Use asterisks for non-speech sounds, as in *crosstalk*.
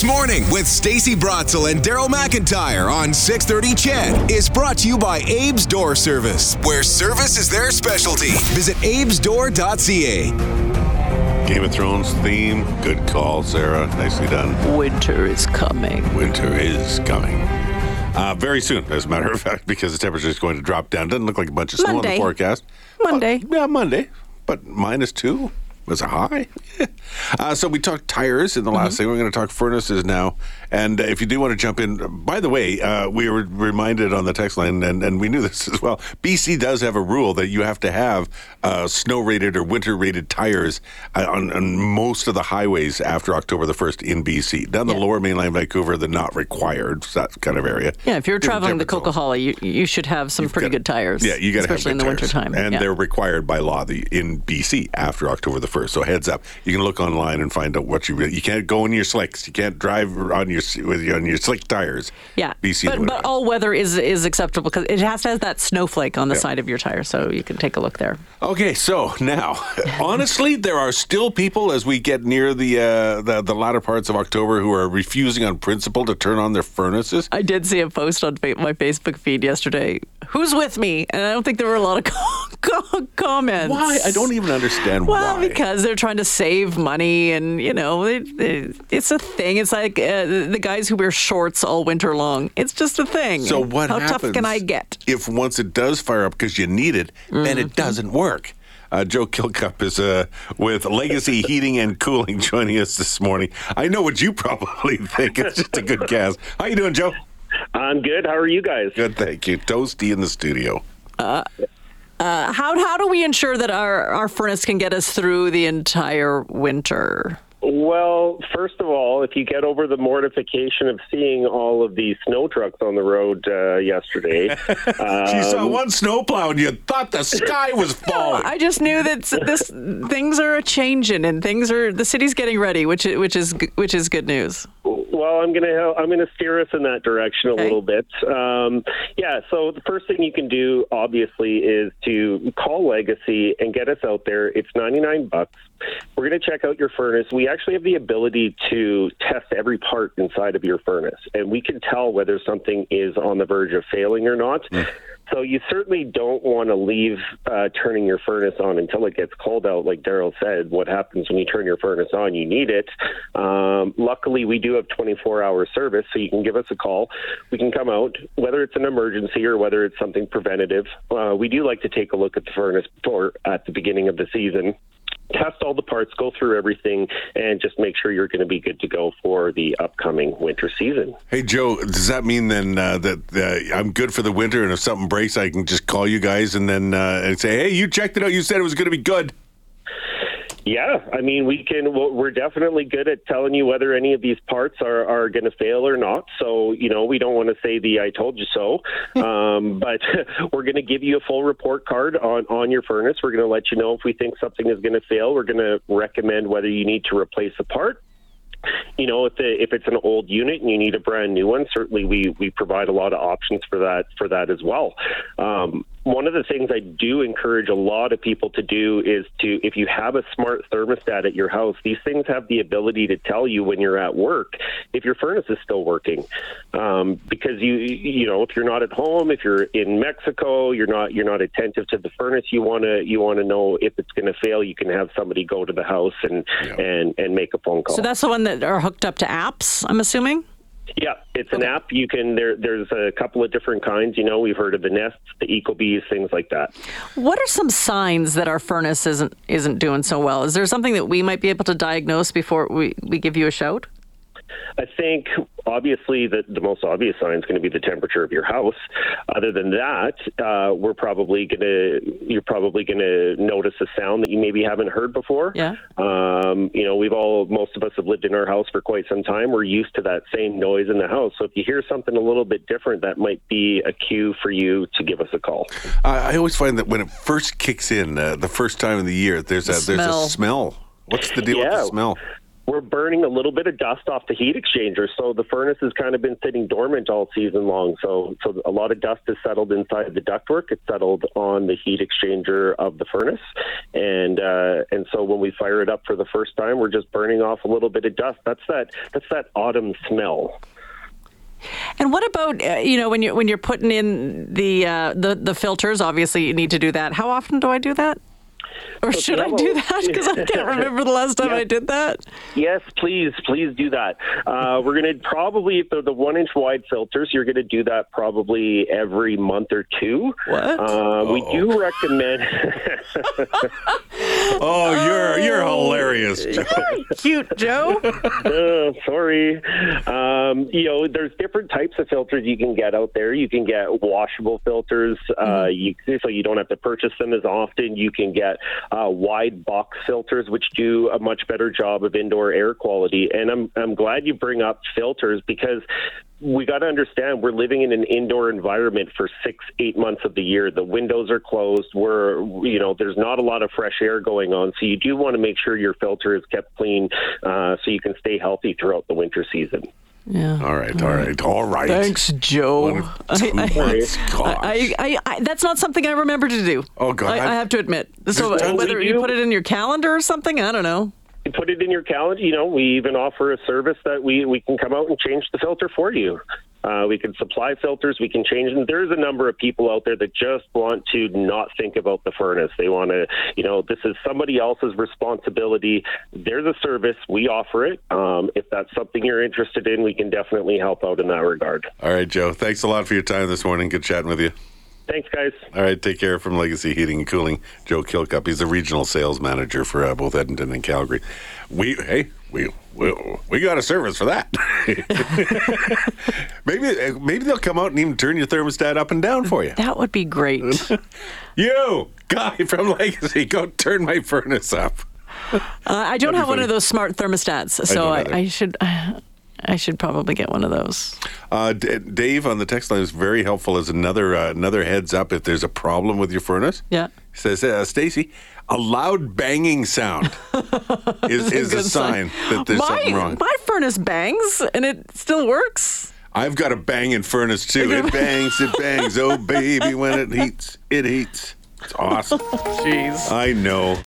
This morning with Stacey Brotzel and Daryl McIntyre on 630 CHED is brought to you by Abe's Door Service, where service is their specialty. Visit abesdoor.ca. Game of Thrones theme. Good call, Sarah. Nicely done. Winter is coming. Winter is coming. Uh, very soon, as a matter of fact, because the temperature is going to drop down. Doesn't look like a bunch of snow on Monday. the forecast. Monday. Uh, yeah, Monday. But minus two was a high. uh, so we talked tires in the last thing. We're going to talk furnaces now. And if you do want to jump in, by the way, uh, we were reminded on the text line, and, and we knew this *laughs* as well. BC does have a rule that you have to have uh, snow rated or winter rated tires uh, on, on most of the highways after October the 1st in BC. Down the Yeah. lower mainland Vancouver, they're not required, that kind of area. Yeah, if you're Different traveling zones. Coquihalla, you you should have some pretty gotta- good tires. Yeah, you got to have especially good in the wintertime. and yeah. they're required by law the, in BC after October the first. So heads up, you can look online and find out what you really. You can't go in your slicks. You can't drive on your with your, on your slick tires. yeah, BC. but, but all weather is is acceptable because it has to have that snowflake on the side of your tire, so you can take a look there. Okay, so now, *laughs* honestly, there are still people as we get near the, uh, the the latter parts of October who are refusing on principle to turn on their furnaces. I did see a post on fa- my Facebook feed yesterday. Who's with me? And I don't think there were a lot of *laughs* co- co- comments. Why? I don't even understand Well, why. because they're trying to save money, and you know, it, it, it's a thing. It's like uh, the guys who wear shorts all winter long. It's just a thing. So what How happens? tough can I get? if once it does fire up because you need it, then Mm-hmm. it doesn't work? Uh, Joe Kilcup is uh, with Legacy *laughs* Heating and Cooling joining us this morning. I know what you *laughs* probably think. It's just a good guess. How you doing, Joe? I'm good. How are you guys? Good, thank you. Toasty in the studio. Uh, how how do we ensure that our our furnace can get us through the entire winter? Well, first of all, if you get over the mortification of seeing all of these snow trucks on the road uh, yesterday, *laughs* you saw um, one snowplow and you thought the sky *laughs* was falling. I just knew that this things are a changing and things are the city's getting ready, which which is which is good news. Well, I'm gonna I'm gonna steer us in that direction a Okay. little bit. Um, yeah. So the first thing you can do, obviously, is to call Legacy and get us out there. It's 99 bucks. We're going to check out your furnace. We actually have the ability to test every part inside of your furnace, and we can tell whether something is on the verge of failing or not. So you certainly don't want to leave uh, turning your furnace on until it gets cold out. Like Daryl said, what happens when you turn your furnace on? You need it. Um, luckily, we do have 24-hour service, so you can give us a call. We can come out, whether it's an emergency or whether it's something preventative. Uh, we do like to take a look at the furnace before at the beginning of the season test all the parts, go through everything, and just make sure you're going to be good to go for the upcoming winter season. Hey, Joe, does that mean then uh, that uh, I'm good for the winter and if something breaks, I can just call you guys and then uh, and say, hey, you checked it out. You said it was going to be good. Yeah, I mean, we can. We're definitely good at telling you whether any of these parts are, are going to fail or not. So, you know, we don't want to say the "I told you so," *laughs* um, but *laughs* we're going to give you a full report card on on your furnace. We're going to let you know if we think something is going to fail. We're going to recommend whether you need to replace a part. You know, if the, if it's an old unit and you need a brand new one, certainly we we provide a lot of options for that for that as well. Um, one of the things I do encourage a lot of people to do is to, if you have a smart thermostat at your house, these things have the ability to tell you when you're at work if your furnace is still working. Um, because you, you know, if you're not at home, if you're in Mexico, you're not, you're not attentive to the furnace. You want to, you want to know if it's going to fail. You can have somebody go to the house and and and make a phone call. So that's the one that are hooked up to apps. I'm assuming. Yeah, it's an app. You can there. There's a couple of different kinds. You know, we've heard of the Nests, the EcoBees, things like that. What are some signs that our furnace isn't isn't doing so well? Is there something that we might be able to diagnose before we, we give you a shout? I think obviously the, the most obvious sign is going to be the temperature of your house. Other than that, uh, we're probably going to you're probably going to notice a sound that you maybe haven't heard before. Yeah. Um, you know, we've all most of us have lived in our house for quite some time. We're used to that same noise in the house. So if you hear something a little bit different, that might be a cue for you to give us a call. I I always find that when it first kicks in, uh, the first time of the year, there's a there's a smell. What's the deal with the smell? We're burning a little bit of dust off the heat exchanger. So the furnace has kind of been sitting dormant all season long. So so a lot of dust has settled inside the ductwork. It's settled on the heat exchanger of the furnace, and uh, and so when we fire it up for the first time, we're just burning off a little bit of dust. That's that that's that autumn smell. And what about uh, you know when you when you're putting in the uh, the the filters? Obviously, you need to do that. How often do I do that? Or should I do that? *laughs* Because I can't *laughs* remember the last time I did that. Yes, please, please do that. Uh, we're going to probably, if they're the one inch wide filters, you're going to do that probably every month or two. What? Uh, we do recommend. *laughs* Oh, you're you're hilarious. Joe. Cute, Joe. Uh, sorry. Um, you know, there's different types of filters you can get out there. You can get washable filters, uh, you, so you don't have to purchase them as often. You can get uh, wide box filters, which do a much better job of indoor air quality. And I'm I'm glad you bring up filters because we got to understand we're living in an indoor environment for six, eight months of the year. The windows are closed. We're, you know, there's not a lot of fresh air going on. So you do want to make sure your filter is kept clean uh, so you can stay healthy throughout the winter season. Yeah. All right, all right, all right. Thanks, Joe. I, I, Gosh. I, I, I, that's not something I remember to do. Oh, God. I, I have to admit. So tons whether you put it in your calendar or something, I don't know. You put it in your calendar. You know, we even offer a service that we, we can come out and change the filter for you. Uh, we can supply filters. We can change them. There's a number of people out there that just want to not think about the furnace. They want to, you know, this is somebody else's responsibility. There's a service. We offer it. Um, if that's something you're interested in, we can definitely help out in that regard. All right, Joe. Thanks a lot for your time this morning. Good chatting with you. Thanks, guys. All right, take care from Legacy Heating and Cooling. Joe Kilcup. He's the regional sales manager for uh, both Edmonton and Calgary. We hey we we, we got a service for that. *laughs* maybe maybe they'll come out and even turn your thermostat up and down for you. That would be great. *laughs* You guy from Legacy, go turn my furnace up. Uh, I don't have one of those smart thermostats, so don't I. I should. *sighs* I should probably get one of those. Uh, D- Dave on the text line is very helpful as another uh, another heads up if there's a problem with your furnace. Yeah. He says, uh, Stacey, a loud banging sound *laughs* *laughs* is, is a Good sign that there's my, something wrong. My furnace bangs and it still works. I've got a banging furnace too. It *laughs* bangs, it bangs. Oh baby, when it heats, it heats. It's awesome. Jeez. I know.